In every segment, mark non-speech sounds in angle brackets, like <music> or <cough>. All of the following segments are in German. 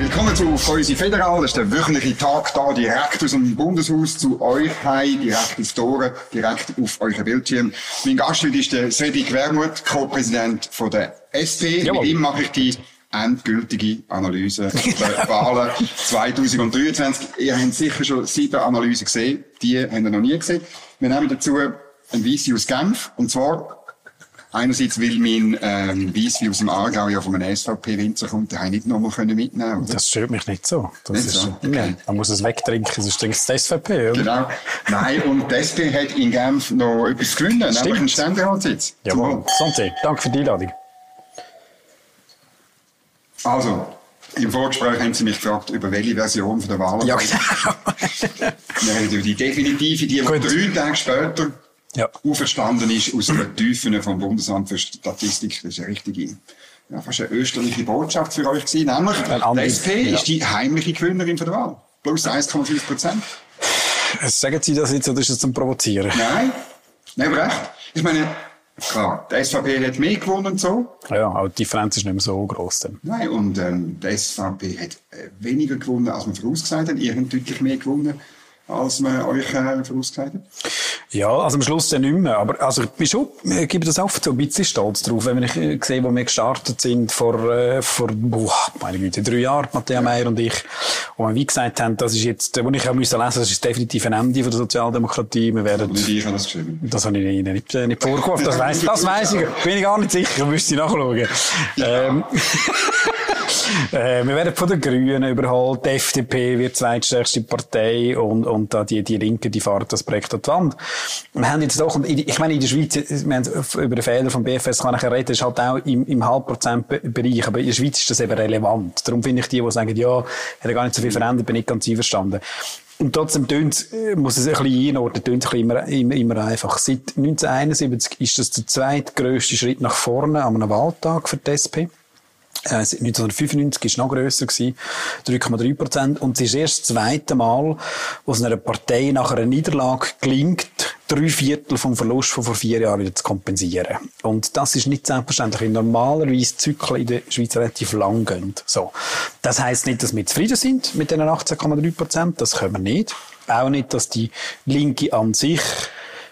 Willkommen zu Feusi Federal. Das ist der wöchentliche Tag da direkt aus dem Bundeshaus zu euch heim, direkt auf die Ohren, direkt auf euren Bildschirm. Mein Gast heute ist der Cedric Wermuth, Co-Präsident von der SP. Jawohl. Mit ihm mache ich die endgültige Analyse der <laughs> Wahlen 2023. Ihr habt sicher schon sieben Analysen gesehen. Die habt ihr noch nie gesehen. Wir nehmen dazu ein Weisse aus Genf. Und zwar Einerseits, weil mein ähm, Weisswein aus dem Aargau ja von einem SVP-Winzer kommt, den habe ich nicht nochmal können mitnehmen oder? Das stört mich nicht so. Das Nicht ist, so? Okay. Nein, man muss es wegtrinken, sonst trinkt es die SVP, oder? Genau. Nein, und die SP hat in Genf noch etwas gewonnen, nämlich einen Ständeratssitz. Jawohl. Santé. Danke für die Einladung. Also, im Vorgespräch haben Sie mich gefragt, über welche Version von der Wahl. Ja, Wir reden über die definitive, die, die drei Tage später Ja. auferstanden ist aus den Tiefen vom Bundesamt für Statistik. Das ist eine richtige, ja, fast eine österliche Botschaft für euch gewesen. Nämlich, die SP ja. ist die heimliche Gewinnerin von der Wahl. Plus 1,5 Prozent. Sagen Sie das jetzt, oder ist das zum Provozieren? Nein, nein, aber recht. Ich meine, klar, die SVP hat mehr gewonnen und so. Ja, aber die Differenz ist nicht mehr so groß. Dann. Nein, und ähm, die SVP hat äh, weniger gewonnen, als man vorausgesagt hat. Ihr habt deutlich mehr gewonnen, als man euch äh, vorausgesagt. Ja, also am Schluss dann nicht mehr. Aber also ich bin schon, ich gebe das auch so ein bisschen stolz drauf, wenn ich äh, sehe, wo wir gestartet sind vor, äh, vor boah, meine Güte, drei Jahren, Matthias Meyer und ich. Und wir wie gesagt haben, das ist jetzt, äh, wo ich auch müssen lesen, das ist definitiv ein Ende von der Sozialdemokratie. Wir werden, Und ich habe das geschrieben. das habe ich Ihnen nicht, äh, nicht vorgeworfen, das weiss, das weiss ich, bin ich gar nicht sicher, müsste ich nachschauen. Ähm, äh, wir werden von den Grünen überholt, die FDP wird zweitstärkste Partei und, und da die, die Linke, die fahren das Projekt an die Wand. Wir haben jetzt doch, ich meine, in der Schweiz, wir haben über den Fehler vom BFS kann ich reden, ist halt auch im, im Halbprozentbereich, aber in der Schweiz ist das eben relevant. Darum finde ich die, die sagen, ja, hat gar nicht so viel verändert, bin ich ganz einverstanden. Und trotzdem tönt's, äh, muss es ein bisschen einordnen, tönt ein bisschen immer, immer, immer einfach. Seit 1971 ist das der zweitgrösste Schritt nach vorne an einem Wahltag für die SP. Äh, seit 1995 war noch grösser, gewesen, 3,3 Prozent. Und es ist erst das zweite Mal, wo es einer Partei nach einer Niederlage gelingt, drei Viertel vom Verlust von vor vier Jahren wieder zu kompensieren. Und das ist nicht selbstverständlich, weil normalerweise Zyklen in der Schweiz relativ lang gehen. So. Das heisst nicht, dass wir zufrieden sind mit den 18,3 Prozent. Das können wir nicht. Auch nicht, dass die Linke an sich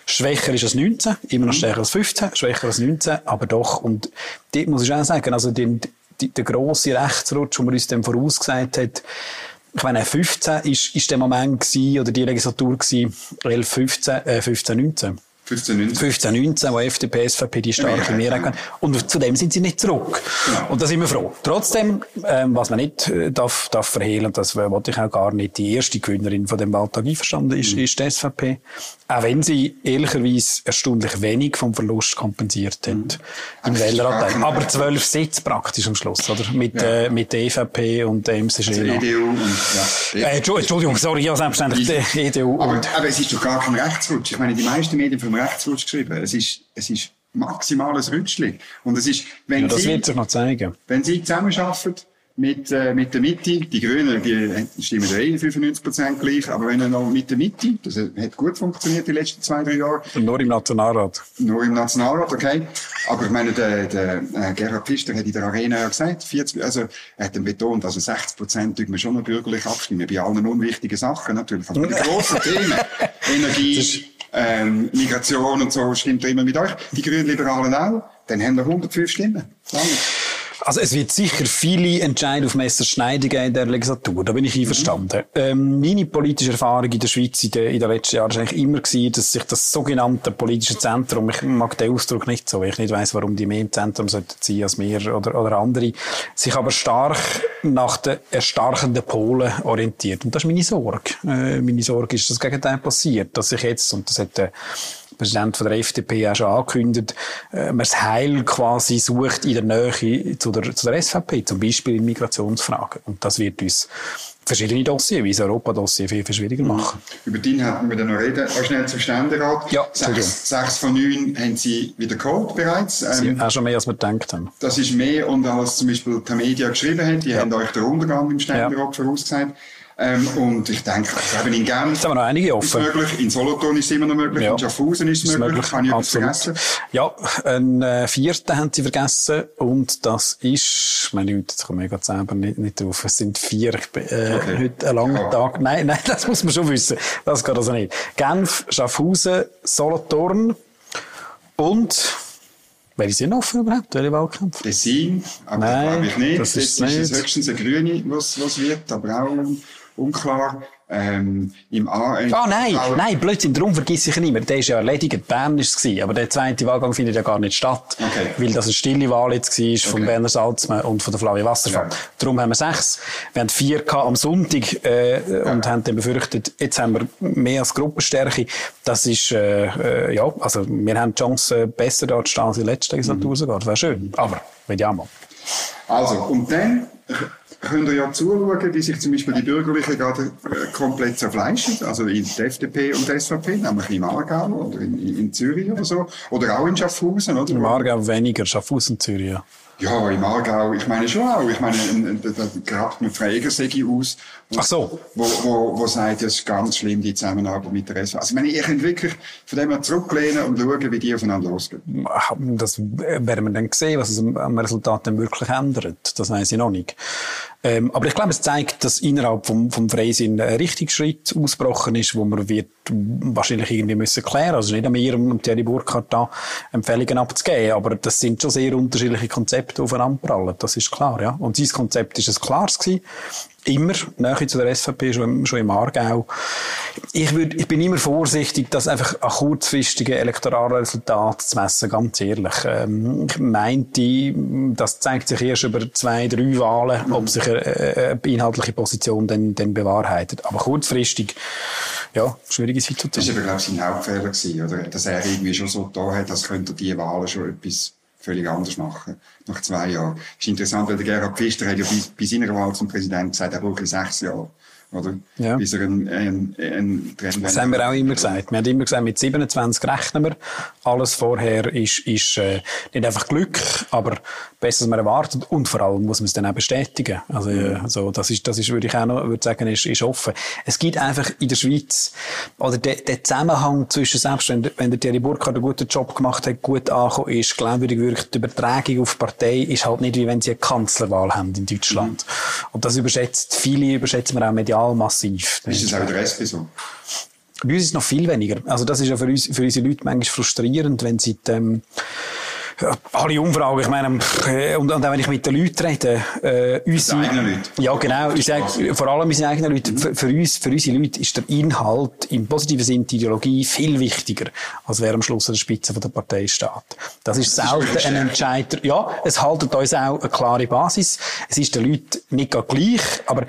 schwächer ist als 19, immer noch stärker als 15, schwächer als 19, aber doch, und dort muss ich auch sagen, also den, die, der grosse Rechtsrutsch, den man uns dann vorausgesagt hat, ich meine, 15 ist, ist der Moment gewesen, oder die Legislatur gewesen, 11, 15, äh, 15, 19. 15, 19. 15, 19, wo FDP, SVP die starke Mehrheit hatten. Und zu dem sind sie nicht zurück. Genau. Und da sind wir froh. Trotzdem, ähm, was man nicht äh, darf, darf verhehlen, und das äh, wollte ich auch gar nicht, die erste Gewinnerin von dem Wahltag einverstanden ist, Mhm. ist die SVP. Auch wenn sie ehrlicherweise erstaunlich wenig vom Verlust kompensiert hat Mhm. Im Wähleranteil. Aber zwölf Sitze praktisch am Schluss, oder? Mit, äh, mit der EVP und dem MCG. Also. EDU und, ja. Äh, Entschu- Entschuldigung, sorry, ja, selbstverständlich, die EDU Aber, aber es ist doch gar kein Rechtsrutsch. Ich meine, die meisten Medien vom Rechtsrutsch geschrieben. Es ist, es ist maximales Rutschli. Und es ist, wenn ja, das Sie, wird sich noch zeigen. wenn Sie zusammenarbeiten mit, äh, mit der Mitte, die Grünen, die stimmen eh 95% gleich, aber wenn er noch mit der Mitte, das hat gut funktioniert die letzten zwei, drei Jahre, Und nur im Nationalrat. nur im Nationalrat, okay. Aber ich meine, der, der äh, Gerhard Pfister hat in der Arena ja gesagt, 40, also er hat dann betont, also 60 Prozent dürfen wir schon noch bürgerlich abstimmen, bei allen unwichtigen Sachen natürlich. Aber bei den grossen <laughs> Themen, Energie, ähm, Migration und so, stimmt er immer mit euch. Die Grünen-Liberalen auch. Dann haben wir 105 Stimmen. Lange. Also es wird sicher viele Entscheidungen auf Messerschneiden geben in der Legislatur, da bin ich einverstanden. Ähm, meine politische Erfahrung in der Schweiz in den, in den letzten Jahren war eigentlich immer, gewesen, dass sich das sogenannte politische Zentrum, ich mag den Ausdruck nicht so, weil ich nicht weiss, warum die mehr im Zentrum sollten sein als wir oder, oder andere, sich aber stark nach den erstarkenden Polen orientiert. Und das ist meine Sorge. Äh, meine Sorge ist, dass das Gegenteil passiert, dass sich jetzt, und das hat Präsident von der FDP auch schon angekündigt, äh, man das Heil quasi sucht in der Nähe zu der, zu der SVP, zum Beispiel in Migrationsfragen. Und das wird uns verschiedene Dossiers, wie das Europa-Dossier, viel, viel schwieriger machen. Über den hatten wir dann noch reden. Auch schnell zum Ständerat. Ja, sechs, sechs von neun haben Sie wieder geholt bereits. Ähm, Auch schon mehr, als wir gedacht haben. Das ist mehr, und als zum Beispiel die Media geschrieben hat, die haben euch den Untergang im Ständerat vorausgesagt. Ähm, und ich denke, eben in Genf Jetzt haben wir noch einige ist offen. es möglich, in Solothurn ist es immer noch möglich, Ja. in Schaffhausen ist es Ist möglich, möglich, kann ich etwas vergessen. Ja, einen äh, vierten haben sie vergessen und das ist, meine Güte, jetzt komme ich gerade selber nicht, nicht drauf, es sind vier, äh, Okay. heute ein langer Ja. Tag, nein, nein, das muss man schon wissen, das geht also nicht. Genf, Schaffhausen, Solothurn und, welche sind offen überhaupt, welche Wahlkämpfe? Tessin, aber Nein, das glaube ich nicht. das Das ist ist, es nicht. höchstens eine Grüne, was, was wird, aber auch unklar. Ähm, Im A, Ah, nein, nein, Blödsinn, darum vergiss ich ihn immer. Der ist ja erledigt. Bern ist es aber der zweite Wahlgang findet ja gar nicht statt. Okay. Weil das eine stille Wahl jetzt war von Okay. Berner Salzmann und von der Flavia Wasserfall. Ja. Darum haben wir sechs. Wir haben vier am Sonntag, äh, und haben dann befürchtet, jetzt haben wir mehr als Gruppenstärke. Das ist, äh, äh, ja, also, wir haben die Chance, besser da zu stehen als in der letzten Legislatur sogar. Das wäre schön. Aber, will ja mal. Also, und dann könnt ihr ja zuschauen, wie sich zum Beispiel die Bürgerlichen gerade äh, komplett zerfleischen. Also in die FDP und die SVP, nämlich im Aargau oder in, in in Zürich oder so. Oder auch in Schaffhausen, oder? Im Aargau weniger, Schaffhausen, Zürich. Ja, im Aargau, ich meine schon auch. Ich meine, ein- ein- da grabt man Frau Egersegi aus. Ach so. Wo, wo, wo sagt, das ist ganz schlimm, die Zusammenarbeit mit der SVP. Also, ich meine, ihr könnt wirklich von dem her zurücklehnen und schauen, wie die aufeinander losgehen. Das werden wir dann sehen, was es am Resultat dann wirklich ändert. Das weiß ich noch nicht. Ähm, aber ich glaube, es zeigt, dass innerhalb vom, vom Freisinn ein Richtigschritt ausgebrochen ist, wo man wird wahrscheinlich irgendwie müssen klären. Also nicht an mir und Thierry Burkhardt da Empfehlungen abzugeben, aber das sind schon sehr unterschiedliche Konzepte aufeinanderprallen. Das ist klar, ja. Und sein Konzept ist ein klares gewesen. Immer, näher zu der SVP, schon im, schon im Aargau. Ich, würd, ich bin immer vorsichtig, das einfach an kurzfristigen elektoralen Resultaten zu messen, ganz ehrlich. Ähm, ich meinte, das zeigt sich erst über zwei, drei Wahlen, ob sich eine, eine inhaltliche Position dann, dann bewahrheitet. Aber kurzfristig, ja, schwierige Das Situation. war aber, glaube ich, sein Hauptfehler gewesen, oder? Dass er irgendwie schon so da hat, als könnte er die Wahlen schon etwas völlig anders machen. Nach zwei Jahren. Das ist interessant, weil der Gerhard Pfister hat ja bei, bei seiner Wahl zum Präsident gesagt, er braucht sechs Jahre. Oder? Ja. Bis er ein, ein, ein Trend Das haben wir auch immer gesagt. Wir haben immer gesagt, mit 27 rechnen wir. Alles vorher ist, ist äh, nicht einfach Glück, aber besser, als man erwartet. Und vor allem muss man es dann auch bestätigen. Also, äh, so, das ist, das ist, würde ich auch noch würde sagen, ist, ist offen. Es gibt einfach in der Schweiz, oder der, der Zusammenhang zwischen, selbst wenn, der- wenn der Thierry Burkhardt einen guten Job gemacht hat, gut angekommen ist, glaubwürdig wirklich, die Übertragung auf die Partei ist halt nicht, wie wenn sie eine Kanzlerwahl haben in Deutschland. Und das überschätzt, viele überschätzen wir auch medial massiv. Ist das auch in der SP so? Bei uns ist es noch viel weniger. Also das ist ja für, uns, für unsere Leute manchmal frustrierend, wenn sie ähm, alle Umfragen, ich meine, äh, und, und auch wenn ich mit den Leuten rede, äh, unsere, eigenen Leute? Ja, genau, unsere, vor allem unsere eigenen Leute. Für, für uns, für unsere Leute ist der Inhalt im positiven Sinn die Ideologie viel wichtiger, als wer am Schluss an der Spitze von der Partei steht. Das ist selten ein Entscheider. Ja, es haltet uns auch eine klare Basis. Es ist den Leuten nicht gleich, aber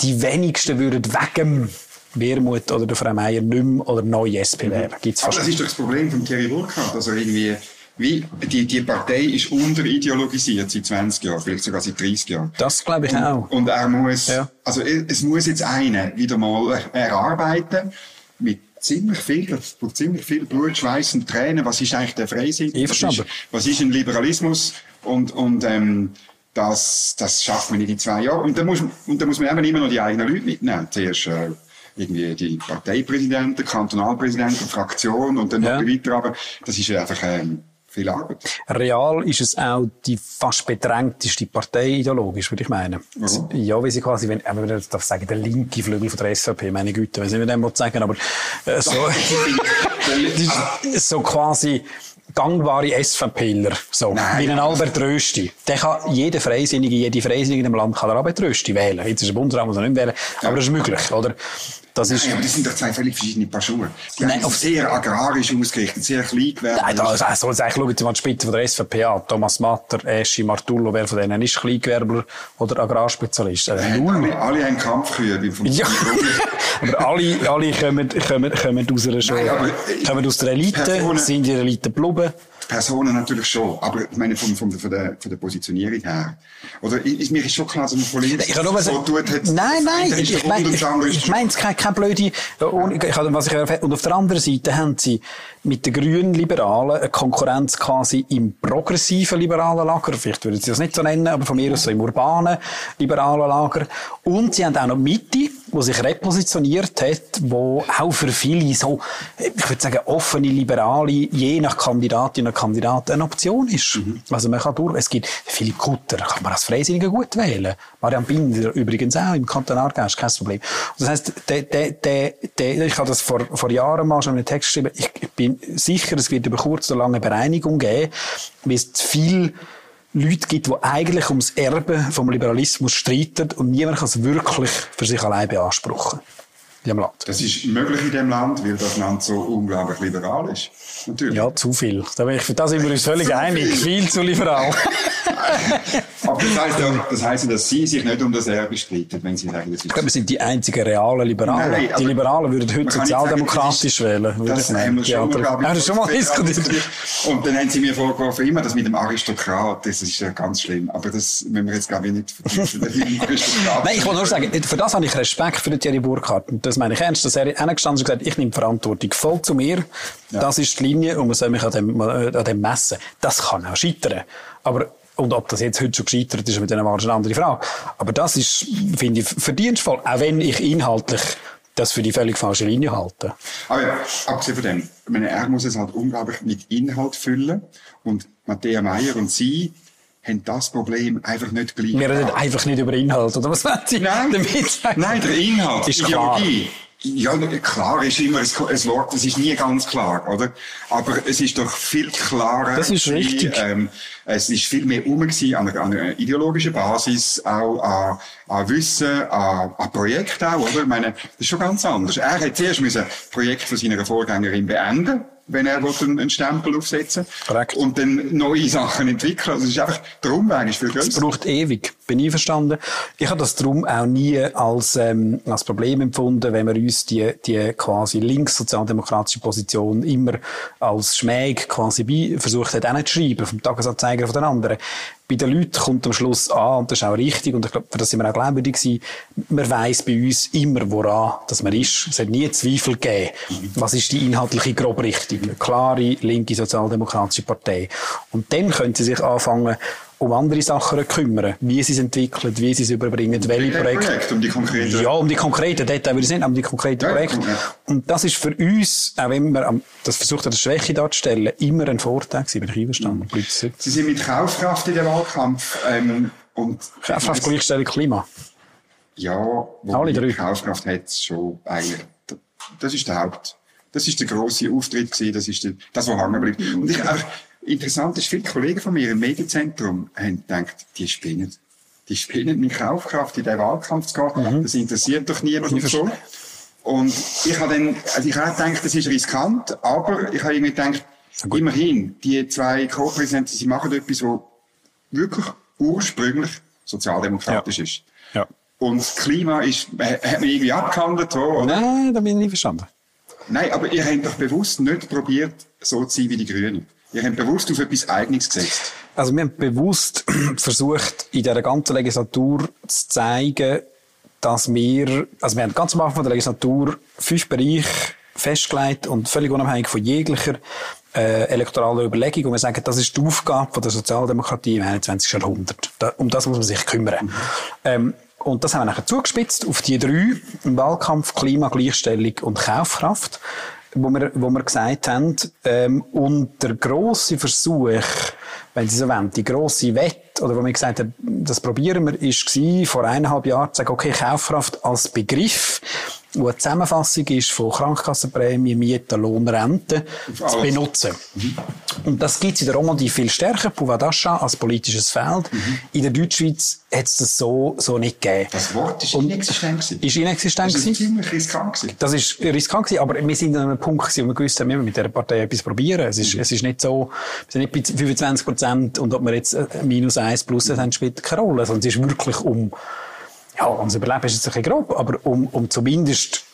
die wenigsten würden wegen Wermut oder der Frau Meier nicht mehr oder neu SP wählen. Gibt's Aber fast das ist doch das Problem von Thierry Burkhardt. Also irgendwie, wie, die, die Partei ist unterideologisiert seit 20 Jahren, vielleicht sogar seit 30 Jahren. Das glaube ich auch. Und er muss, Ja. also es muss jetzt einer wieder mal erarbeiten mit ziemlich viel, braucht ziemlich viel Blut, Schweiß und Tränen. Was ist eigentlich der Freisinn? Was ist, was ist ein Liberalismus? Und, und, ähm, das, das schafft man nicht in zwei Jahren. Und da muss, und da muss man eben immer noch die eigenen Leute mitnehmen. Zuerst, äh, irgendwie die Parteipräsidenten, Kantonalpräsidenten, Fraktion und dann Ja. noch weiter. Aber das ist einfach, ähm, viel Arbeit. Real ist es auch die fast bedrängteste Partei ideologisch, würde ich meinen. Warum? Ja, wie sie quasi, wenn, wenn man darf sagen, der linke Flügel von der SVP, meine Güte, weiß nicht, wie man dem sagen aber äh, so, <laughs> <laughs> so quasi gangbare SVPler, so, Nein. wie ein Albert Rösti. Der kann jede Freisinnige, jede Freisinnige im Land kann er Albert Rösti wählen. Jetzt ist er Bundesrat, muss er nicht wählen, aber das ist möglich, oder? Das ist, Ja, aber das sind doch zwei völlig verschiedene Paar Schuhe. Die Nein, auf- sehr agrarisch ausgerichtet, sehr kleingewerblich. Nein, da also, soll es eigentlich schauen, Sie mal die Spitze von der SVP an. Thomas Matter, Eschi Martullo, wer von denen ist Kleingewerbler oder Agrarspezialist? Äh, null. Alle, alle haben Kampfkühe vom Ja, <laughs> aber alle, alle kommen, kommen, kommen aus einer Nein, äh, kommen aus der Elite, Personen- sind in der Elite geblieben. Personen natürlich schon, aber ich meine von, von, von, der, von der Positionierung her. Oder ist, mir ist schon klar, dass man von links Ich so tut, hat, nein, nein, ich, ist ich meine, und ich, ist ich meine, es keine, keine blöde, äh, ohne- ich, was ich, und auf der anderen Seite haben sie mit den grünen Liberalen eine Konkurrenz quasi im progressiven liberalen Lager, vielleicht würden sie das nicht so nennen, aber von mir aus so im urbanen liberalen Lager. Und sie haben auch noch die Mitte, wo sich repositioniert hat, wo auch für viele so, ich würde sagen, offene Liberale, je nach Kandidatin und Kandidat eine Option ist. Mhm. Also man kann durch, es gibt Philipp Kutter, kann man als Freisinnige gut wählen. Marianne Binder übrigens auch, im Kanton Aargau, ist kein Problem. Das heisst, der, der, der, ich habe das vor, vor Jahren mal schon in einen Text geschrieben, ich, ich bin sicher, es wird über kurz oder lange Bereinigung geben, weil es zu viel Leute gibt, die eigentlich ums Erbe vom Liberalismus streiten und niemand kann es wirklich für sich allein beanspruchen. In Land. Das ist möglich in dem Land, weil das Land so unglaublich liberal ist. Natürlich. Ja, zu viel. Da, bin ich, da sind wir uns völlig einig. Viel. viel zu liberal. <laughs> Aber das heisst, ja, das heisst, dass Sie sich nicht um das Erbe streiten, wenn Sie sagen, das ist... Ich glaube, wir sind die einzigen realen Liberalen. Nein, die Liberalen würden heute sozialdemokratisch sagen, wählen. Das <laughs> haben wir schon, glaube ich, ja, schon mal diskutiert. Und dann haben Sie mir vorgeworfen, immer das mit dem Aristokrat, das ist ja ganz schlimm. Aber das müssen wir jetzt, glaube ich, nicht <laughs> vertiefen. Nein, ich wollte nur sagen, für das habe ich Respekt für Thierry Burkhardt. Das meine ich ernst, dass er hingestanden und gesagt ich nehme Verantwortung voll zu mir. Ja. Das ist die Linie und man soll mich an dem, an dem messen. Das kann auch scheitern. Aber und ob das jetzt heute schon gescheitert ist, mit denen war eine andere Frage. Aber das ist, finde ich, verdienstvoll. Auch wenn ich inhaltlich das für die völlig falsche Linie halte. Aber ja, abgesehen von dem, meine, er muss es halt unglaublich mit Inhalt füllen. Und Matthäa Meyer und Sie haben das Problem einfach nicht gleich. Wir reden einfach nicht über Inhalt, oder was wollen Sie Nein, damit sagen? Nein, der Inhalt, ist Ideologie. Klar. Ja, klar ist immer ein, Wort, es ist nie ganz klar, oder? Aber es ist doch viel klarer. Das ist richtig. Ähm, es ist viel mehr um an einer, an einer ideologischen Basis, auch an, an Wissen, an, an Projekten auch, oder? Ich meine, das ist schon ganz anders. Er hat zuerst ein Projekt von seiner Vorgängerin beenden wenn er einen Stempel aufsetzen Korrekt. und dann neue Sachen entwickeln. Also es ist einfach, der Umweg ist viel größer. Es braucht ewig, bin ich verstanden. Ich habe das darum auch nie als, ähm, als Problem empfunden, wenn wir uns die, die quasi links-sozialdemokratische Position immer als Schmäg quasi bei, versucht hat, auch zu schreiben, vom Tagesanzeiger von den anderen bei den Leuten kommt am Schluss an, und das ist auch richtig, und ich glaube, für das sind wir auch glaubwürdig gewesen, man weiss bei uns immer, woran dass man ist. Es hat nie Zweifel gegeben. Was ist die inhaltliche Grobrichtung? Eine klare, linke, sozialdemokratische Partei. Und dann können sie sich anfangen, um andere Sachen kümmern. Wie sie es entwickeln, wie sie es überbringen, welche Projekte. Projekt, um die konkreten. Ja, um die konkreten Details sagen, um die konkreten ja, Projekte. Ja. Und das ist für uns, auch wenn man das versucht hat, eine Schwäche darzustellen, immer ein Vorteil gewesen, bin ich einverstanden. Mhm. Sie sind mit Kaufkraft in den Wahlkampf, ähm, und. Kaufkraft, Gleichstellung, Klima. Ja, wo drei. Kaufkraft hat schon eigentlich, das ist der Haupt, das ist der grosse Auftritt gewesen, das ist der, das, was hängen bleibt. Und ich, Interessant ist, viele Kollegen von mir im Medienzentrum haben gedacht, die spinnen. Die spinnen mit Kaufkraft in den Wahlkampf zu gehen. Mhm. Das interessiert doch niemand und so. Und ich habe dann, also ich habe gedacht, das ist riskant, aber ich habe irgendwie gedacht, immerhin, die zwei Co-Präsidenten, sie machen etwas, was wirklich ursprünglich sozialdemokratisch ja. ist. Ja. Und das Klima ist, hat man irgendwie abgehandelt, oder? Nein, da bin ich nicht verstanden. Nein, aber ihr habt doch bewusst nicht probiert, so zu sein wie die Grünen. Wir haben bewusst auf etwas Eigenes gesetzt. Also wir haben bewusst <clears throat> versucht, in dieser ganzen Legislatur zu zeigen, dass wir, also wir haben ganz am Anfang der Legislatur fünf Bereiche festgelegt und völlig unabhängig von jeglicher äh, elektoraler Überlegung. Und wir sagen, das ist die Aufgabe von der Sozialdemokratie im 21. Jahrhundert. Da, um das muss man sich kümmern. Mhm. Ähm, und das haben wir nachher zugespitzt auf die drei im Wahlkampf Klima, Gleichstellung und Kaufkraft wo wir, wo wir gesagt haben, ähm, und der grosse Versuch, wenn Sie so wollen, die grosse Wette, oder wo wir gesagt haben, das probieren wir, ist vor eineinhalb Jahren zu sagen, okay, Kaufkraft als Begriff, wo eine Zusammenfassung ist von Krankenkassenprämie, Miete, Lohn, Rente, zu benutzen. Mhm. Und das gibt es in der Romandie viel stärker, Pouvoir d'achat als politisches Feld. Mhm. In der Deutschschweiz hat es das so, so nicht gegeben. Das Wort ist inexistent gewesen. Ist inexistent Das ist ziemlich riskant gewesen. Das ist riskant gewesen, aber wir sind an einem Punkt gewesen, wo wir gewusst haben, wir mit dieser Partei etwas probieren. Es ist, mhm. es ist nicht so, wir sind nicht bei 25 Prozent und ob wir jetzt äh, minus eins plus eins haben, spielt keine Rolle, sondern es ist wirklich um ja, unser Überleben ist jetzt ein bisschen grob, aber um, um zumindest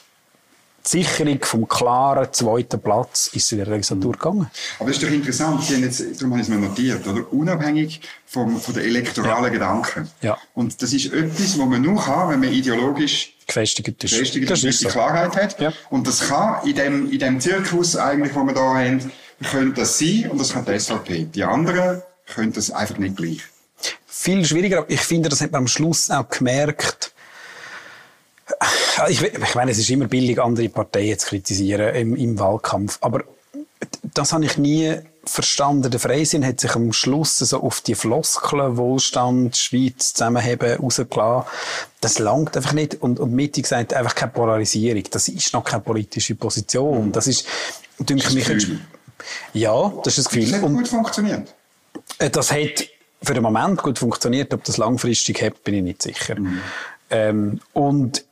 die Sicherung vom klaren zweiten Platz ist in der Legislatur gegangen. Aber das ist doch interessant, Sie haben jetzt, darum habe ich es mir notiert, oder? Unabhängig vom, von den elektoralen ja. Gedanken. Ja. Und das ist etwas, was man nur kann, wenn man ideologisch gefestigt ist. Gefestigt das ist, die so. Klarheit hat. Ja. Und das kann in dem, in dem Zirkus eigentlich, den wir da haben, könnte das sein und das kann die SVP. Die anderen können das einfach nicht gleich viel schwieriger. Ich finde, das hat man am Schluss auch gemerkt. ich, ich meine, es ist immer billig, andere Parteien zu kritisieren im, im Wahlkampf. Aber das habe ich nie verstanden. Der Freisinn hat sich am Schluss so auf die Floskeln Wohlstand, Schweiz zusammenheben rausgelassen. Das langt einfach nicht. Und, und Mitte sagt einfach keine Polarisierung. Das ist noch keine politische Position. Das ist, denke das mich, ja, das ist das Gefühl. Das hat gut funktioniert. äh, Das hat für den Moment gut funktioniert. Ob das langfristig hat, bin ich nicht sicher. Ähm, und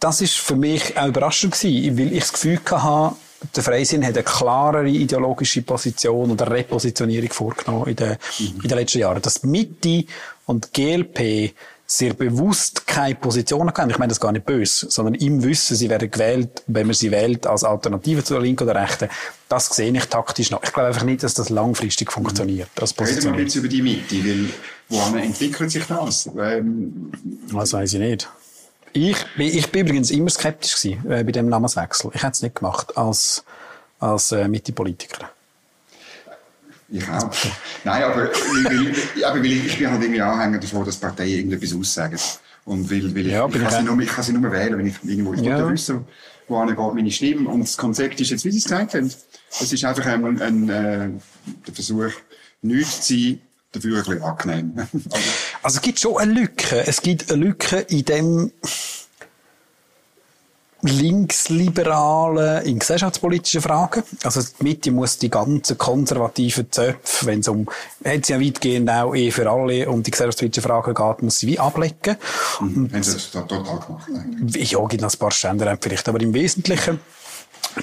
das ist für mich auch überraschend gewesen, weil ich das Gefühl hatte, der Freisinn hat eine klarere ideologische Position oder Repositionierung vorgenommen in den, in den letzten Jahren. Dass Mitte und GLP sehr bewusst keine Positionen haben. Ich meine das gar nicht böse, sondern im Wissen, sie werden gewählt, wenn man sie wählt, als Alternative zu der Linken oder Rechten. Das sehe ich taktisch noch. Ich glaube einfach nicht, dass das langfristig funktioniert, als Reden wir Position. bisschen über die Mitte, weil wohin entwickelt sich das? Ähm, Das weiß ich nicht. Ich bin, ich bin übrigens immer skeptisch gewesen, äh, bei dem Namenswechsel. Ich hätte es nicht gemacht als, als äh, Mitte-Politiker. Ich auch. Nein, aber, weil, weil, aber weil ich, ich bin halt irgendwie Anhänger davon, dass Parteien irgendetwas aussagen. Und weil, weil Ja, ich, kann sie nur, ich kann sie nur wählen, wenn ich irgendwo, ich Ja. wissen, wohin geht meine Stimme. Und das Konzept ist jetzt, wie Sie es gesagt haben, es ist einfach ein, ein, äh, der Versuch, nichts zu sein, dafür ein bisschen angenehm. Also, <laughs> Also es gibt schon eine Lücke. Es gibt eine Lücke in dem linksliberalen, in gesellschaftspolitischen Fragen. Also die Mitte muss die ganzen konservativen Zöpfe, wenn es um, hat sie ja weitgehend auch eh für alle um die gesellschaftspolitischen Fragen geht, muss sie wie ablecken. haben sie das da total gemacht. eigentlich. Ja, gibt noch ein paar Stände vielleicht, aber im Wesentlichen,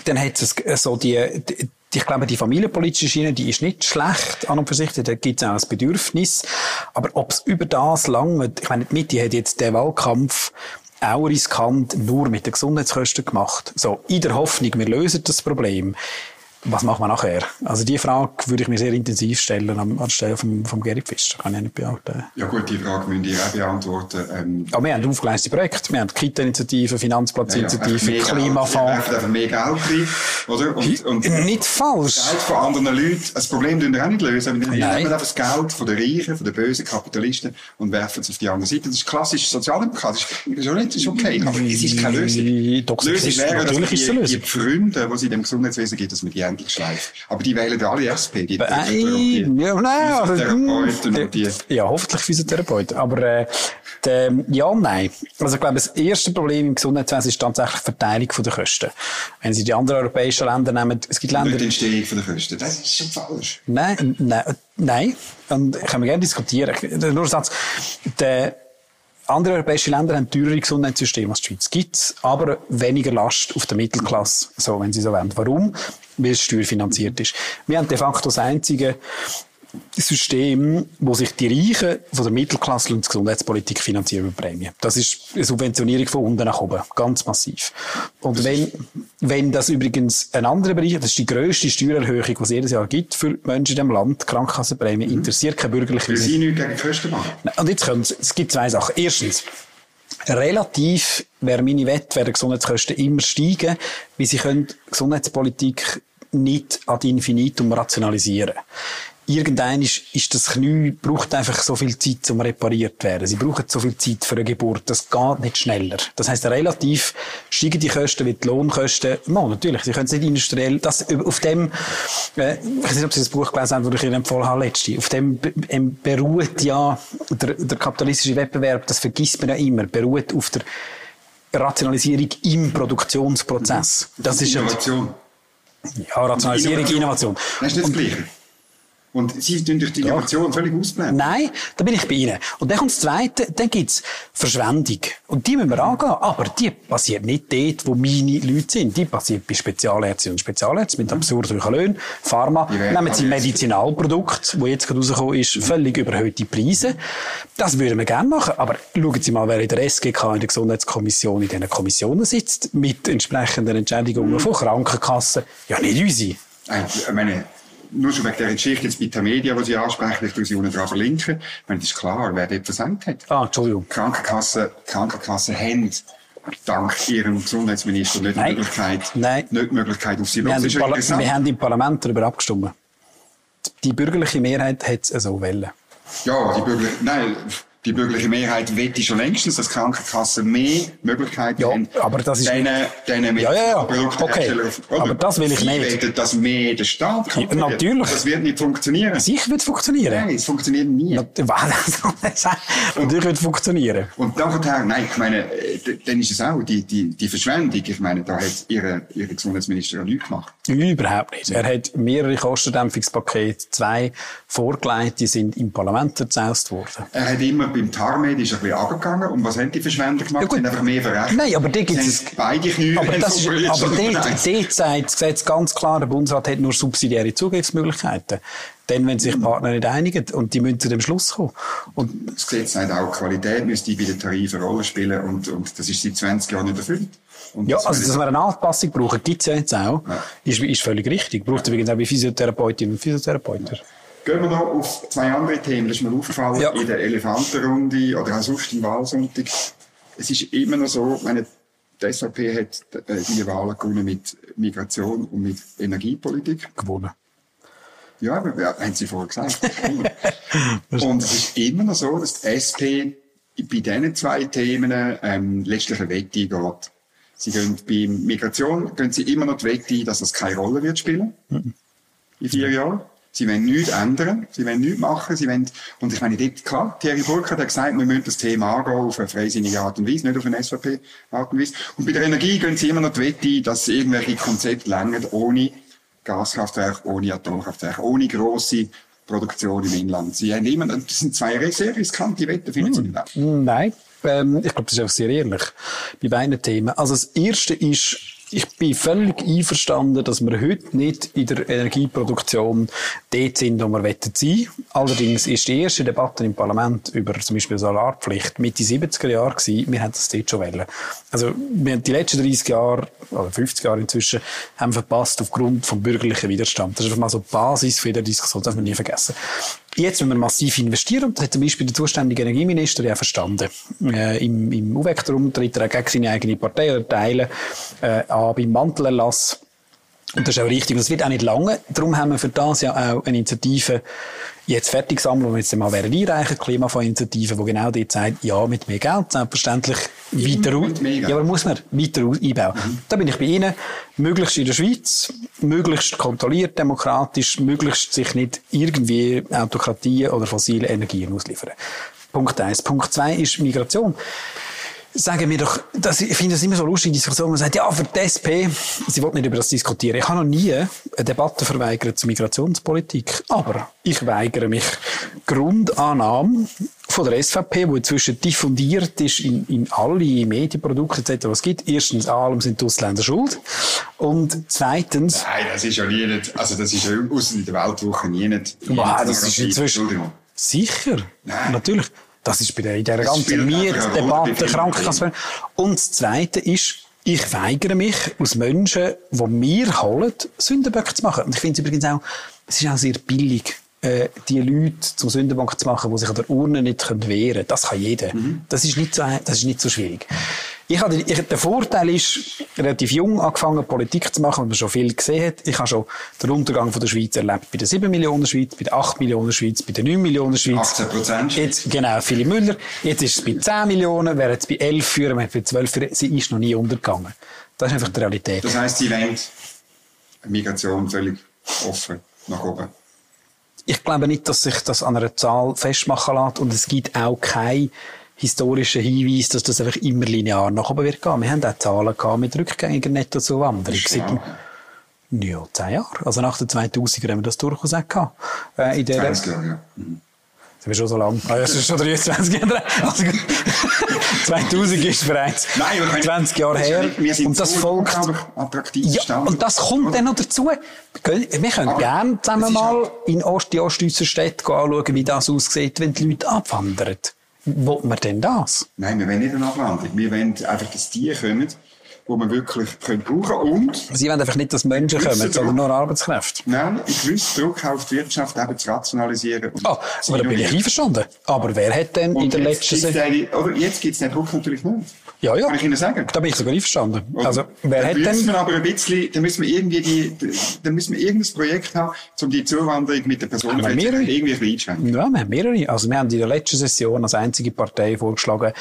dann hat es so die, die ich glaube, die familienpolitische Schiene, die ist nicht schlecht an und für sich, da gibt es auch ein Bedürfnis. Aber ob es über das lange, ich meine, die Mitte hat jetzt den Wahlkampf auch riskant nur mit den Gesundheitskosten gemacht. So, in der Hoffnung, wir lösen das Problem. Was machen wir nachher? Also die Frage würde ich mir sehr intensiv stellen an- anstelle vom, vom Gerrit Pfister. Kann ich nicht beantworten. Ja gut, die Frage müsst ihr auch beantworten. Ähm, Aber wir haben aufgeleistete Projekte. Wir haben die Kita-Initiative, Finanzplatzinitiative, Ja, ja, Klimafonds. Wir werfen einfach mehr Geld rein, oder? Und, und Nicht falsch. Geld von anderen Leuten. Das Problem tun wir auch nicht lösen. Wir nehmen einfach das Geld von den Reichen, von den bösen Kapitalisten und werfen es auf die andere Seite. Das ist klassisch sozialdemokratisch. Das ist, okay. Aber es ist keine Lösung. Doch, Die Lösung wäre, dass natürlich die, die Pfründe, die es in dem Gesundheitswesen gibt, dass man die endlich schleift. Aber die wählen alle SP. Die, Nein, die, ja, nein, also, Physiotherapeuten und die. Ja, hoffentlich Physiotherapeuten. Aber, äh, der, ja, nein. Also, ich glaube, das erste Problem im Gesundheitswesen ist tatsächlich die Verteilung der Kosten. Wenn Sie die anderen europäischen Länder nehmen, es gibt Länder, Nicht die Entstehung den Kosten. Das ist schon falsch. Nein, nein, nein. Und können wir gerne diskutieren. Nur ein Satz. Der, andere europäische Länder haben teurere Gesundheitssysteme als die Schweiz. Gibt's aber weniger Last auf der Mittelklasse, so, wenn Sie so wollen. Warum? Weil es steuerfinanziert ist. Wir haben de facto das einzige System, wo sich die Reichen von der Mittelklasse und die Gesundheitspolitik finanzieren über Prämien. Das ist eine Subventionierung von unten nach oben. Ganz massiv. Und wenn, wenn das übrigens ein anderer Bereich, das ist die grösste Steuererhöhung, die es jedes Jahr gibt für Menschen in diesem Land, Krankenkassenprämie, interessiert keine bürgerliche Weil sie nichts gegen die Kosten machen. und jetzt kommt es gibt zwei Sachen. Erstens, relativ wäre meine Wette, werden Gesundheitskosten immer steigen, weil sie können Gesundheitspolitik nicht ad infinitum rationalisieren. Irgendein ist, ist das Knie, braucht einfach so viel Zeit, um repariert zu werden. Sie brauchen so viel Zeit für eine Geburt. Das geht nicht schneller. Das heisst, relativ steigen die Kosten wie die Lohnkosten. No, natürlich. Sie können es nicht industriell, das, auf dem, äh, ich weiß nicht, ob Sie das Buch gelesen haben, das ich Ihnen empfohlen habe, letzte. Auf dem ähm, beruht ja der, der kapitalistische Wettbewerb, das vergisst man ja immer, beruht auf der Rationalisierung im Produktionsprozess. Das ist ja, Innovation. ja, Rationalisierung, Innovation. Das ist nicht das Gleiche. Und sie tun durch die Innovation völlig ausblenden. Nein, da bin ich bei Ihnen. Und dann kommt das Zweite, dann gibt's Verschwendung. Und die müssen wir angehen. Aber die passiert nicht dort, wo meine Leute sind. Die passiert bei Spezialärztinnen und Spezialärzten mit absurd hohen Löhnen. Pharma. Nehmen Sie Medizinalprodukt, wo jetzt gerade rausgekommen ist, völlig überhöhte Preise. Das würden wir gerne machen. Aber schauen Sie mal, wer in der SGK, in der Gesundheitskommission, in diesen Kommissionen sitzt, mit entsprechenden Entschädigungen von Krankenkassen. Ja, nicht unsere. Eigentlich, Ich meine, nur schon wegen der Geschichte jetzt mit der Media, die Sie ansprechen, ich sie unten dran verlinken. Ich meine, das ist klar, wer dort versenkt hat. Ah, Entschuldigung. Krankenkassen, Krankenkassen haben dank ihrem Gesundheitsminister nicht die Nein. Möglichkeit, Nein. nicht die Möglichkeit auf sie Wir haben, wir haben im Parlament darüber abgestimmt. Die bürgerliche Mehrheit hat es so wollen. Ja, die Bürger, nein, Die bürgerliche Mehrheit wette schon längstens, dass Krankenkassen mehr Möglichkeiten Ja, haben. aber das ist- Denen, denen mit Ja, ja, ja. Produkteherstellern- Okay. Aber das will ich Sie nicht. wettet, dass mehr der Staat kann. Ja, natürlich. Das wird nicht funktionieren. Sicher wird es funktionieren. Nein, es funktioniert nie. <laughs> Natürlich wird es funktionieren. Und nachher, nein, ich meine, äh, dann ist es auch die, die, die Verschwendung. Ich meine, da hat ihre, ihre Gesundheitsminister ja nichts gemacht. Überhaupt nicht. Er hat mehrere Kostendämpfungspakete, zwei vorgelegt, die sind im Parlament zerzaust worden. Er hat immer beim Tarmed ist er ein bisschen runtergegangen. Und was haben die Verschwender gemacht? Ja, gut. Sie haben einfach mehr verrechnet. Nein, aber da Sie gibt's- haben beide Knie Aber, das ist, aber dort, <laughs> dort sagt das Gesetz ganz klar, der Bundesrat hat nur subsidiäre Zugriffsmöglichkeiten. Dann, wenn sich die Partner nicht einigen und die müssen zu dem Schluss kommen. Und Das Gesetz sagt auch, Qualität müsste bei den Tarifen eine Rolle spielen. Und, und das ist seit 20 Jahren nicht erfüllt. Und ja, das also, dass wir eine Anpassung brauchen, gibt's ja jetzt auch, Ja. ist, ist völlig richtig. Braucht übrigens auch bei Physiotherapeutinnen und Physiotherapeuten. Gehen wir noch auf zwei andere Themen. Das ist mir aufgefallen Ja. in der Elefantenrunde oder auch sonst im Wahlsonntag. Es ist immer noch so, ich meine, die SVP hat äh, die Wahlen gewonnen mit Migration und mit Energiepolitik. Gewonnen. Ja, aber, ja haben Sie vorher gesagt. <laughs> und es ist immer noch so, dass die SP bei diesen zwei Themen ähm, letztlich eine Wette geht. Sie gehen bei Migration gehen sie immer noch die Wette ein, dass das keine Rolle wird spielen. In vier Jahren. Sie wollen nichts ändern, sie wollen nichts machen, sie wollen, und ich meine, dort, klar, Thierry Burkhardt hat gesagt, wir müssen das Thema angehen auf eine freisinnige Art und Weise, nicht auf eine SVP-Art und Weise. Und bei der Energie gehen sie immer noch die Wette ein, dass irgendwelche Konzepte länger ohne Gaskraftwerke, ohne Atomkraftwerke, ohne grosse Produktion im Inland. Sie haben immer, das sind zwei sehr riskante Wetten, finden Sie nicht auch? Nein, ähm, ich glaube, das ist einfach sehr ehrlich bei beiden Themen. Also das Erste ist, ich bin völlig einverstanden, dass wir heute nicht in der Energieproduktion dort sind, wo wir wollen sein. Allerdings ist die erste Debatte im Parlament über zum Beispiel Solarpflicht Mitte 70er Jahre gewesen. Wir haben das dort schon wollen. Also, wir haben die letzten 30 Jahre, oder 50 Jahre inzwischen, haben verpasst aufgrund vom bürgerlichen Widerstand. Das ist einfach mal so die Basis für die Diskussion, das darf man nie vergessen. Jetzt müssen wir massiv investieren. Und das hat zum Beispiel der zuständige Energieminister ja verstanden. Äh, Im im UVEC-Darum tritt er gegen seine eigene Partei oder Teile äh, an beim Mantelerlass. Und das ist auch richtig. Und das wird auch nicht lange. Darum haben wir für das ja auch eine Initiative jetzt fertig gesammelt, die wir jetzt mal werden einreichen, Klimafondsinitiative, die genau dort sagt, ja, mit mehr Geld, selbstverständlich weiter aus. Ja, aber muss man weiter einbauen. Da bin ich bei Ihnen. Möglichst in der Schweiz, möglichst kontrolliert, demokratisch, möglichst sich nicht irgendwie Autokratien oder fossile Energien ausliefern. Punkt eins. Punkt zwei ist Migration. Sagen wir doch, das, ich finde das immer so lustig, die Diskussion, man sagt, ja, für die SP, sie will nicht über das diskutieren. Ich habe noch nie eine Debatte verweigert zur Migrationspolitik. Aber ich weigere mich Grundannahme von der SVP, die inzwischen diffundiert ist in, in alle Medienprodukte etc., was es gibt. Erstens, allem sind die Ausländer schuld. Und zweitens, Nein, das ist ja nie nicht, also das ist ja außer in der Weltwoche nie nicht. Wow, das ist inzwischen. Sicher. Nein. Natürlich. Das ist bei der, in dieser ganzen Mietdebatte, Krankenkasse. Und das Zweite ist, ich weigere mich, aus Menschen, die mir holen, Sündenböcke zu machen. Und ich finde es übrigens auch, es ist auch sehr billig, äh, die Leute zum Sündenbock zu machen, die sich an der Urne nicht können wehren können. Das kann jeder. Das ist nicht so, das ist nicht so schwierig. Ich habe, ich, der Vorteil ist, relativ jung angefangen, Politik zu machen, und man schon viel gesehen hat. Ich habe schon den Untergang von der Schweiz erlebt. Bei der 7 Millionen Schweiz, bei der 8 Millionen Schweiz, bei der 9 Millionen Schweiz. 18 Prozent. Jetzt, genau, Philipp Müller. Jetzt ist es bei 10 Millionen, wäre jetzt bei 11 führen, wir bei 12 führen. Sie ist noch nie untergegangen. Das ist einfach die Realität. Das heisst, sie wollen Migration völlig offen nach oben. Ich glaube nicht, dass sich das an einer Zahl festmachen lässt und es gibt auch keinen historischen Hinweis, dass das einfach immer linear nach oben wird gehen. Wir haben auch Zahlen gehabt mit rückgängiger Nettozuwanderung. Seit ja, zehn Jahre. Also nach den 2000er haben wir das durchaus auch gehabt. Äh, in der, 20 Jahre, ja. Mhm. Das ist schon so lang. Ah, das ist schon 23 Jahre. <laughs> Also gut. <laughs> 2000 ist bereits Nein, wenn- 20 Jahre ja her. wir sind Und das so folgt. attraktiv Ja, und das kommt dann noch dazu. Wir können gerne zusammen mal in Ost, die Ostdeutschen Städte anschauen, wie das aussieht, wenn die Leute abwandern. Wollt man denn das? Nein, wir wollen nicht eine Abwanderung. Wir wollen einfach, dass die kommen, die wir wirklich können brauchen und Sie wollen einfach nicht, dass Menschen kommen, sondern nur Arbeitskräfte. nein, ich wüsste Druck auf die Wirtschaft eben zu rationalisieren. Ah, zu aber da bin ich einverstanden. Aber wer hat denn in der letzten gibt's Se den- oder jetzt gibt es den Druck natürlich nicht. Ja, ja. Kann ich Ihnen sagen. Da bin ich sogar einverstanden. Also, wer dann hat müssen denn... wir aber ein bisschen, dann müssen wir irgendwie die, dann müssen wir irgendein Projekt haben, um die Zuwanderung mit den Personen irgendwie ein bisschen einschränken. Ja, wir haben mehrere. Also wir haben in der letzten Session als einzige Partei vorgeschlagen,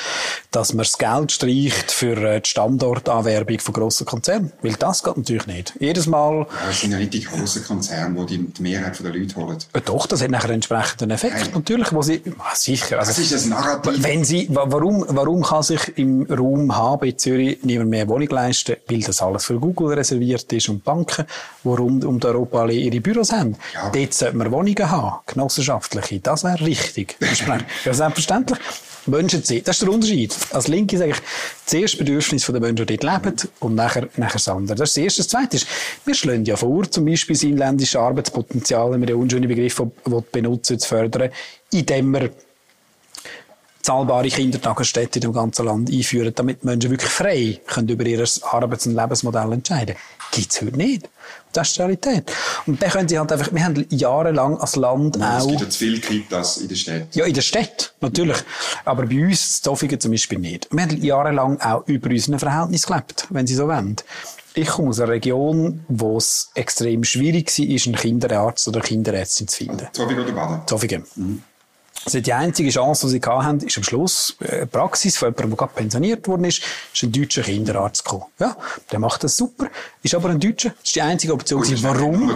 dass man das Geld streicht für äh, die Standortanwerbung von grossen Konzernen. Weil das geht natürlich nicht. Jedes Mal, Ja, Das sind ja nicht die grossen Konzerne, die die, Mehrheit der Leute holen. äh, doch, das hat nachher einen entsprechenden Effekt. Nein. Natürlich, wo sie, ah, sicher. Also, Das ist das Narrativ. Wenn sie, wa- warum, warum kann sich im Raum HB in Zürich niemand mehr Wohnung leisten? Weil das alles für Google reserviert ist und Banken, die rund um die Europa alle ihre Büros haben. Ja. Dort sollte man Wohnungen haben, genossenschaftliche. Das wäre richtig. <laughs> ja, selbstverständlich. Menschen sehen, das ist der Unterschied. Als Linke sage ich, zuerst Bedürfnis der Menschen, die dort leben, und nachher, nachher das andere. Das ist das Erste. Das Zweite ist, wir schlagen ja vor, zum Beispiel das inländische Arbeitspotenzial, wenn wir den unschönen Begriff benutzen, zu fördern, indem wir zahlbare Kindertagesstätten in dem ganzen Land einführen, damit Menschen wirklich frei können über ihr Arbeits- und Lebensmodell entscheiden. Gibt's heute nicht. Das ist die Realität. Und dann können sie halt einfach, wir haben jahrelang als Land Es auch, gibt ja zu viele Kitas in der Stadt. ja, in der Stadt, natürlich. Aber bei uns, in Zofingen zum Beispiel nicht. Wir haben jahrelang auch über unseren Verhältnis gelebt, wenn Sie so wollen. Ich komme aus einer Region, wo es extrem schwierig war, einen Kinderarzt oder Kinderärztin zu finden. Zofing oder Baden? Zofingen. Also die einzige Chance, die sie hatten, ist am Schluss äh, Praxis von jemandem, der gerade pensioniert worden ist, ist ein deutscher Kinderarzt gekommen. Ja, der macht das super, ist aber ein Deutscher. Das ist die einzige Option. gewesen. Warum?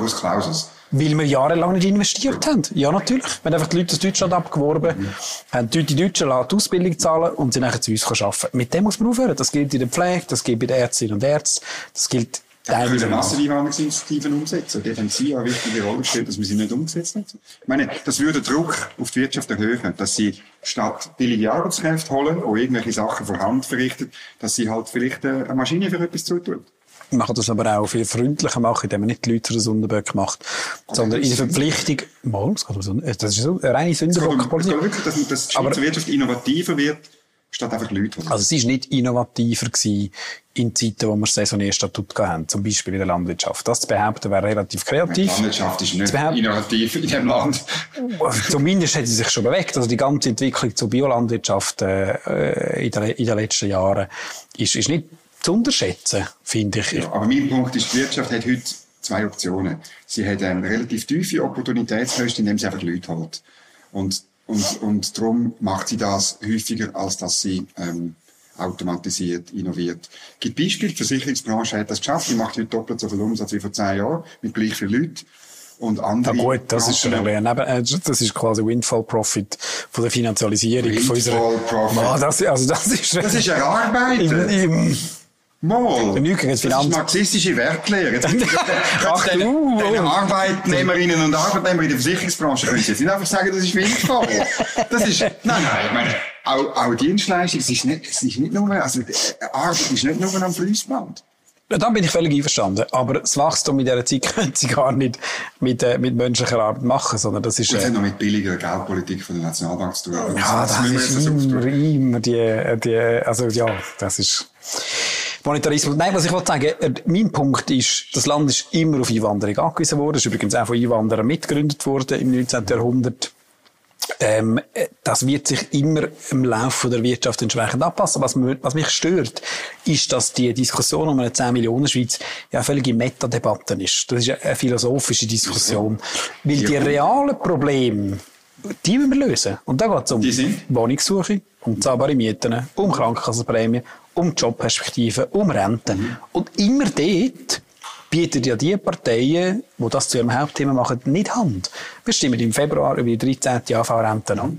Weil wir jahrelang nicht investiert haben. Ja, natürlich. Wir haben einfach die Leute aus Deutschland abgeworben, haben die die Deutschen lassen die Ausbildung zahlen und sind nachher zu uns arbeiten. Mit dem muss man aufhören. Das gilt in der Pflege, das gilt bei den Ärztinnen und Ärzten, das gilt Teilweise können. Masseneinwanderungsinitiativen umsetzen. Dort haben Sie eine wichtige Rolle gespielt, dass wir sie nicht umgesetzt haben. Ich meine, das würde Druck auf die Wirtschaft erhöhen, dass sie statt billige Arbeitskräfte holen, die irgendwelche Sachen von Hand verrichten, dass sie halt vielleicht äh, eine Maschine für etwas zutun. Wir machen das aber auch viel freundlicher machen, indem man nicht die Leute zu den Sündenböcken macht, sondern in der Verpflichtung, Sünden- das ist so eine reine Sündenbockpolitik. wirklich, dass, dass die Aber- Wirtschaft innovativer wird, statt einfach Leute holen. Also es ist nicht innovativer gewesen in Zeiten, wo wir das Saisonierstatut hatten, zum Beispiel in der Landwirtschaft. Das zu behaupten wäre relativ Die kreativ. Landwirtschaft ist nicht innovativ in diesem Land. <laughs> Zumindest hat sie sich schon bewegt. Also die ganze Entwicklung zur Biolandwirtschaft äh, in, den, in den letzten Jahren ist, ist nicht zu unterschätzen, finde ich. Ja, aber mein Punkt ist, die Wirtschaft hat heute zwei Optionen. Sie hat eine relativ tiefe Opportunitätskosten, indem sie einfach Leute holt. Und, und, und darum macht sie das häufiger, als dass sie ähm, automatisiert, innoviert. Es gibt Beispiele, die Versicherungsbranche hat das geschafft, die macht heute doppelt so viel Umsatz wie vor zehn Jahren, mit gleich vielen Leuten. Und andere Na gut, das ist, Branchen- ein bisschen ein Neben- äh, das ist quasi Windfall Profit von der Finanzialisierung von unserer. Windfall Profit. Ah, das, also das ist, Das ist eine Arbeit. im, im, Mal. Das ist marxistische Wertlehre. <laughs> Jetzt, Ach den, du, den. Arbeitnehmerinnen und Arbeitnehmer in der Versicherungsbranche können jetzt nicht einfach sagen, das ist Windfall. Das ist, nein, nein, ich meine, auch, auch Dienstleistung, es ist nicht, es ist nicht nur, also, die Arbeit ist nicht nur am Fließband. Ja, dann bin ich völlig einverstanden. Aber das Wachstum in dieser Zeit <laughs> können sie gar nicht mit, äh, mit menschlicher Arbeit machen, sondern das ist, äh, hat noch mit billiger Geldpolitik von der Nationalbank zu tun. Ja, das wir ist immer, immer die, die, also ja, das ist Monetarismus. Nein, was ich wollte sagen, mein Punkt ist, das Land ist immer auf Einwanderung angewiesen worden, ist übrigens auch von Einwanderern mitgegründet worden im 19. Jahrhundert. Ähm, äh, das wird sich immer im Laufe der Wirtschaft entsprechend anpassen. Was, was mich stört, ist, dass die Diskussion um eine 10 Millionen Schweiz ja eine völlige Metadebatte ist. Das ist eine- philosophische Diskussion. Weil die realen Probleme, die müssen wir lösen. Und da geht es um? Wohnungssuche, um zahlbare Mieten, um Krankenkassenprämien, um Jobperspektiven, um Renten. Mhm. Und immer dort bieten ja die Parteien, die das zu ihrem Hauptthema machen, nicht Hand. Wir stimmen im Februar über die 13. AV-Renten ab.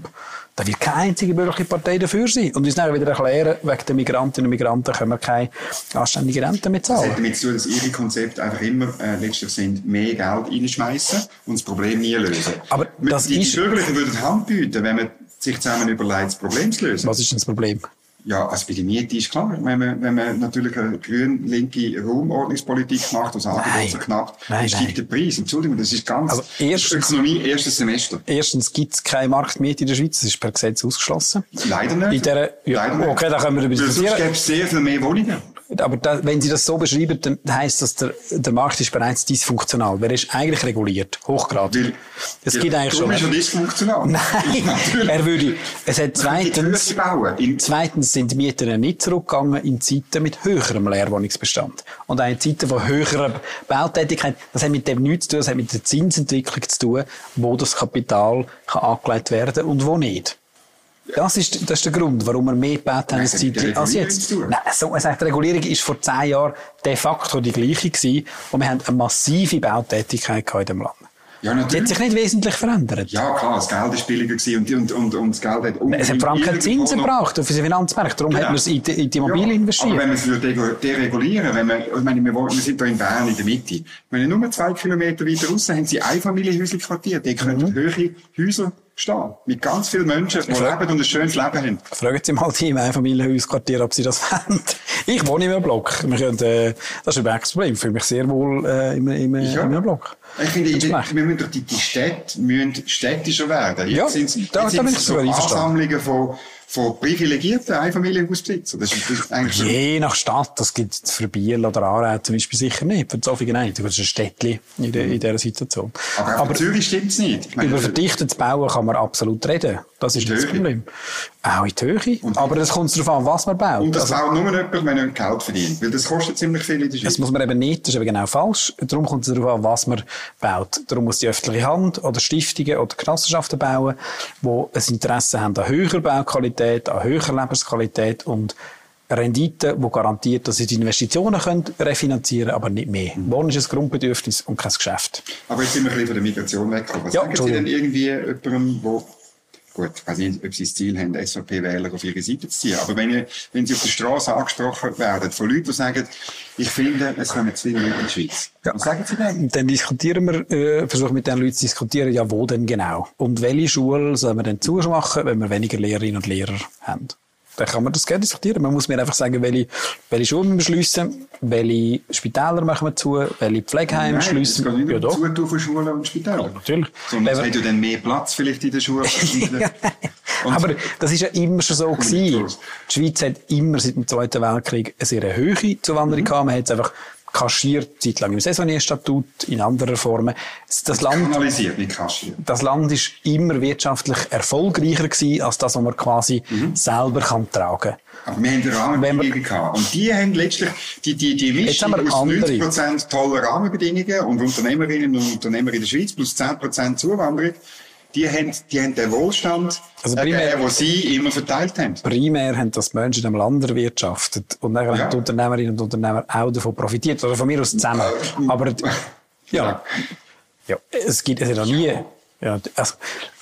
Da wird keine einzige bürgerliche Partei dafür sein. Und uns dann wieder erklären, wegen der Migrantinnen und Migranten können wir keine anständige Rente mehr Das hat zahlen. damit zu tun, dass ihre Konzepte einfach immer äh, letztlich sind, mehr Geld reinschmeißen und das Problem nie lösen. Aber das die, die Bürgerlichen würden Hand bieten, wenn man sich zusammen überlegt, das Problem zu lösen. Was ist denn das Problem? Ja, also bei der Miete ist klar, wenn man, wenn man natürlich eine grün-linke Raumordnungspolitik macht, das Angebot verknappt, Nein, dann steigt nein. der Preis. Entschuldigung, das ist ganz Also erstens- Ökonomie, erstes Semester. Erstens gibt es keine Marktmiete in der Schweiz, das ist per Gesetz ausgeschlossen. Leider nicht. In der, ja, Leider okay, da können wir darüber Weil sonst gäbe es sehr viel mehr Wohnungen. Aber da, wenn Sie das so beschreiben, dann heisst das, der, der Markt ist bereits dysfunktional. Wer ist eigentlich reguliert? Hochgradig. Es gibt eigentlich schon... ist er dysfunktional. Nein, <laughs> Natürlich. er würde, es hat zweitens, zweitens sind die Mieter nicht zurückgegangen in Zeiten mit höherem Leerwohnungsbestand. Und auch in Zeiten von höherer Bautätigkeit. Das hat mit dem nichts zu tun, das hat mit der Zinsentwicklung zu tun, wo das Kapital kann angelegt werden und wo nicht. Das ist, das ist der Grund, warum wir mehr gebaut haben als jetzt. Nein, so, sagt, die Regulierung ist vor zehn Jahren de facto die gleiche gewesen und wir haben eine massive Bautätigkeit in dem Land. Ja, Die hat natürlich. sich nicht wesentlich verändert. Ja, klar, das Geld ist billiger gewesen und, und, und, und das Geld hat Es hat vor allem keine irgendwo Zinsen gebraucht auf unseren Finanzmärkten. Darum Genau. hat man es in die, in die Immobilien Ja, investiert. Aber wenn man es würde deregulieren, wenn man, ich meine, wir, wir sind da in Bern in der Mitte. Wenn wir nur zwei Kilometer weiter raus haben sie Einfamilienhäuser quartiert. Die können Mhm. höhere Häuser stehen. Mit ganz vielen Menschen, die leben und ein schönes Leben haben. Fragen Sie mal die im Einfamilienhausquartier, ob Sie das <laughs> wollen. Ich wohne in einem Block. Wir können, äh, das ist das Problem. Ich fühle mich sehr wohl äh, in, in, in Ja. einem Block. Ich finde, ich, wir müssen doch die, die Städte müssen städtischer werden. Ja, sind's- da- da bin ich so. Ansammlungen von, von privilegierten Einfamilienhausbesitzern. Das ist, das ist eigentlich. Je nach Stadt, das gibt es für Biel oder Aarau zum Beispiel sicher nicht. Für Zofingen nicht. Das ist ein Städtchen in, der, in dieser Situation. Aber, für Zürich stimmt es nicht. Ich meine, Über verdichtetes Bauen kann man absolut reden. Das ist nicht das. Problem. Auch in die Höhe. Aber das kommt darauf an, was man baut. und das Also- baut nur jemand, wenn er Geld verdient. Weil das kostet ziemlich viel in der Schweiz. Das muss man eben nicht, das ist eben genau falsch. Darum kommt es darauf an, was man baut. Darum muss die öffentliche Hand oder Stiftungen oder Genossenschaften bauen, die ein Interesse haben an höherer Bauqualität, an höherer Lebensqualität und Rendite, die garantiert, dass sie die Investitionen können refinanzieren aber nicht mehr. Wohnen ist ein Grundbedürfnis und kein Geschäft. Aber jetzt sind wir ein bisschen von der Migration weggekommen. Was Ja, sagen Sie denn irgendwie jemandem, wo, gut, ich weiß nicht, ob Sie das Ziel haben, SVP-Wähler auf Ihre Seite zu ziehen, aber wenn, ihr, wenn Sie auf der Straße angesprochen werden von Leuten, die sagen, ich finde, es kommen zu viele Leute in die Schweiz. Was sagen Sie denn? Dann diskutieren wir, äh, versuchen mit den Leuten zu diskutieren, ja, wo denn genau? Und welche Schule sollen wir denn zumachen, wenn wir weniger Lehrerinnen und Lehrer haben? Dann kann man das gerne diskutieren. Man muss mir einfach sagen, welche, welche Schulen wir schliessen, welche Spitäler machen wir zu, welche Pflegeheime Nein, es schliessen. geht nicht Ja, um. Zutun von Schulen und Spitälern. natürlich. Sondern es hat ja dann mehr Platz vielleicht in den Schulen. <laughs> Aber das ist ja immer schon so gewesen. Die Schweiz hat immer seit dem Zweiten Weltkrieg eine sehr hohe Zuwanderung Mhm. gehabt. Man hat es einfach kaschiert, zeitlang im Saisonierstatut, in anderen Formen. Das Land Kanalisiert, nicht kaschiert. das Land ist immer wirtschaftlich erfolgreicher gewesen, als das, was man quasi Mhm. selber kann tragen Aber wir haben die Rahmenbedingungen gehabt. Und die haben letztlich, die, die, die Mischung aus andere. 90% toller Rahmenbedingungen und Unternehmerinnen und Unternehmer in der Schweiz plus 10% Zuwanderung, die haben, die haben den Wohlstand, Also also primär- den sie immer verteilt haben. Primär haben das Menschen in einem Land erwirtschaftet. Und dann Ja. haben die Unternehmerinnen und Unternehmer auch davon profitiert. Oder von mir aus zusammen. Aber, ja. Ja, es gibt es ja noch nie. Ja, also,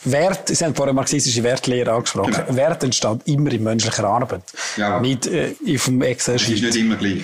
Wert, Sie haben vorhin marxistische Wertlehre angesprochen. Genau. Wert entsteht immer in menschlicher Arbeit. Ja. Nicht äh, auf dem Es ist Excel-Sheet. nicht immer gleich.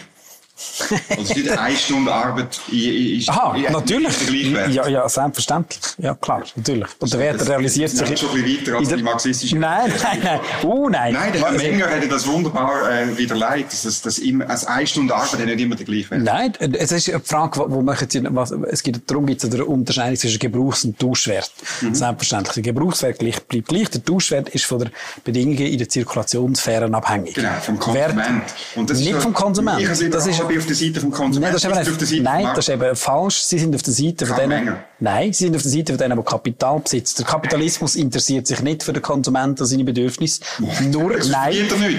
Also nicht eine Stunde Arbeit, ist, Aha, ist natürlich. Wert. Ja, ja, selbstverständlich. Ja, klar, natürlich. Und der Wert Das- realisiert das sich. ist schon ein bisschen weiter als die marxistische- Nein, nein, nein. Uh, nein. Nein, der Herr Also- Menger hätte das wunderbar äh, widerlegt, dass, das, das immer, als eine Stunde Arbeit hat nicht immer der gleiche Wert. Nein, es ist eine Frage, wo, wo machen Sie, was, es gibt, darum gibt es eine Unterscheidung zwischen Gebrauchs- und Tauschwert. Mhm. Selbstverständlich. Der Gebrauchswert gleich, bleibt gleich. Der Tauschwert ist von der Bedingungen in der Zirkulationssphäre abhängig. Genau, vom Wert- Konsument. Und das nicht vom Konsument. Das ist, bin auf der Seite vom Konsument. Nein, das ist eben auf der Seite nein, das ist eben falsch. Sie sind auf der Seite von denen. Nein, Sie sind auf der Seite von denen, die Kapital besitzen. Der Kapitalismus interessiert sich nicht für den Konsumenten und seine Bedürfnisse. <laughs> Nur, nein,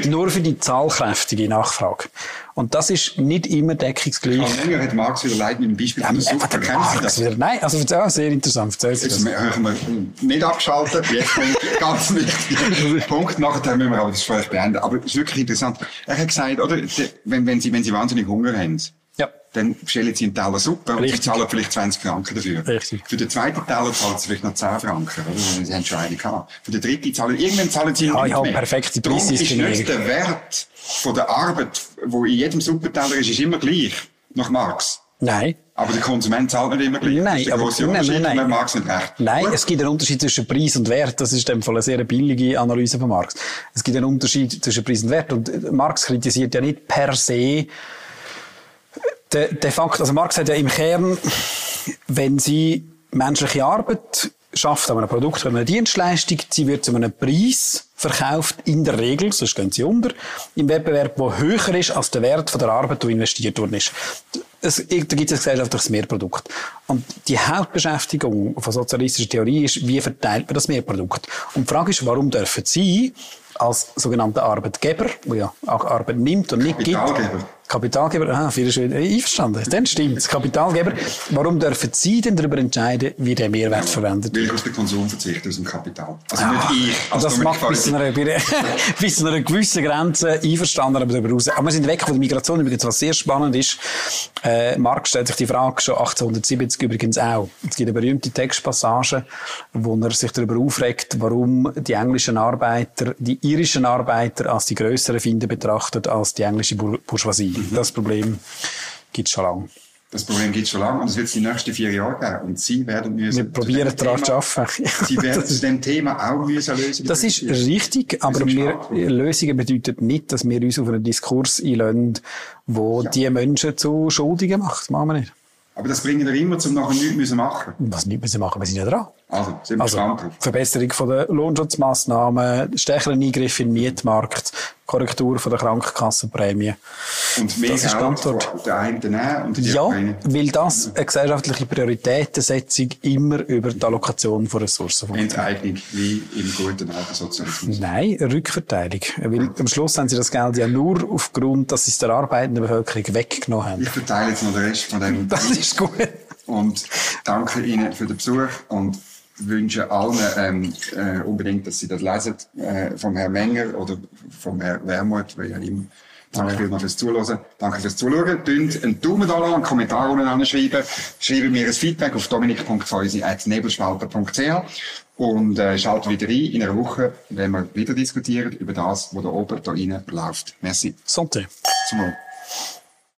nur für die zahlkräftige Nachfrage. Und das ist nicht immer deckungsgleich. Karl Menger hat Marx wieder leid mit dem Beispiel Ja, Suppe. der Marx das? wieder. Nein, also ja, sehr interessant. Erzählen Sie Jetzt hören wir nicht abgeschaltet. Jetzt kommt <laughs> ganz wichtiger Punkt. Nachher müssen wir aber das Gespräch beenden. Aber es ist wirklich interessant. Er hat gesagt, oder, de- wenn, wenn, Sie, wenn Sie wahnsinnig Hunger haben, Ja. dann bestellen Sie einen Teller Suppe und Sie Richtig. zahlen vielleicht 20 Franken dafür. Richtig. Für den zweiten Teller zahlen Sie vielleicht noch 10 Franken, oder? Sie haben schon eine gehabt. Für den dritten zahlen, irgendwann zahlen Sie Ja, ich habe mehr. perfekte Darum ist nicht der Wert von der Arbeit, wo in jedem Suppenteller ist, ist immer gleich. Nach Marx. Nein. Aber der Konsument zahlt nicht immer gleich. Nein, aber- nein, nein, nein. und Marx nicht recht. Nein, Gut. es gibt einen Unterschied zwischen Preis und Wert. Das ist in dem Fall eine sehr billige Analyse von Marx. Es gibt einen Unterschied zwischen Preis und Wert. Und Marx kritisiert ja nicht per se de, de facto, also Marx sagt ja im Kern, wenn Sie menschliche Arbeit schafft, an einem Produkt, an einer Dienstleistung, sie wird zu einem Preis verkauft in der Regel, sonst gehen sie unter, im Wettbewerb, der höher ist als der Wert der Arbeit, die investiert worden ist. Es, da gibt es ein gesellschaftliches Mehrprodukt. Und die Hauptbeschäftigung von sozialistischer Theorie ist, wie verteilt man das Mehrprodukt? Und die Frage ist, warum dürfen Sie als sogenannter Arbeitgeber, wo ja auch Arbeit nimmt und nicht gibt, Kapitalgeber, ah, viele schön, einverstanden. Dann stimmt's. Kapitalgeber. Warum dürfen Sie denn darüber entscheiden, wie der Mehrwert verwendet wird? Weil ich aus dem Konsum verzichte, aus dem Kapital. Also ah, nicht ich. Also das macht bis zu, einer, <laughs> bis zu einer gewissen Grenze einverstanden, aber darüber raus. Aber wir sind weg von der Migration. Übrigens, was sehr spannend ist, äh, Marx stellt sich die Frage schon 1870 übrigens auch. Es gibt eine berühmte Textpassage, wo er sich darüber aufregt, warum die englischen Arbeiter, die irischen Arbeiter als die größeren Finde betrachtet als die englische Bourgeoisie. Mhm. Das Problem gibt es schon lange. Das Problem gibt es schon lange und es wird es die nächsten vier Jahre geben. Und Sie werden müssen... Wir probieren daran zu arbeiten. <laughs> Sie werden zu dem Thema auch müssen lösen. Das ist richtig, aber wir, Lösungen bedeutet nicht, dass wir uns auf einen Diskurs einlösen, wo ja. die Menschen zu Schuldigen macht. Das machen wir nicht. Aber das bringen wir immer, um nachher nichts müssen machen. Was nicht müssen machen, wir sind ja dran. Also, sind wir also, Verbesserung von der Lohnschutzmaßnahmen, stärkeren Eingriff in den Mietmarkt, Korrektur von der Krankenkassenprämie. Und mehr das ist die Antwort. Der eine nehmen und ja, weil das eine gesellschaftliche Prioritätensetzung immer über die Allokation von Ressourcen Enteignung, wie im guten alten Sozialismus. Nein, Rückverteilung. Weil am Schluss haben sie das Geld ja nur aufgrund, dass sie es der arbeitenden Bevölkerung weggenommen haben. Ich verteile jetzt noch den Rest von dem. Das ist gut. Und danke Ihnen für den Besuch und wünsche allen ähm, äh, unbedingt, dass Sie das lesen äh, vom Herrn Menger oder vom Herrn Wermuth, weil ja immer. Danke vielmals fürs Zuhören. Danke fürs Zuschauen. Tönt einen Daumen da einen Kommentar unten schreiben. Schreiben mir ein Feedback auf dominik.feusi.nebelspalter.ch und äh, schalten wieder ein in einer Woche, wenn wir wieder diskutieren über das, was da oben, da rein läuft. Merci. Santé. Zum Wohl.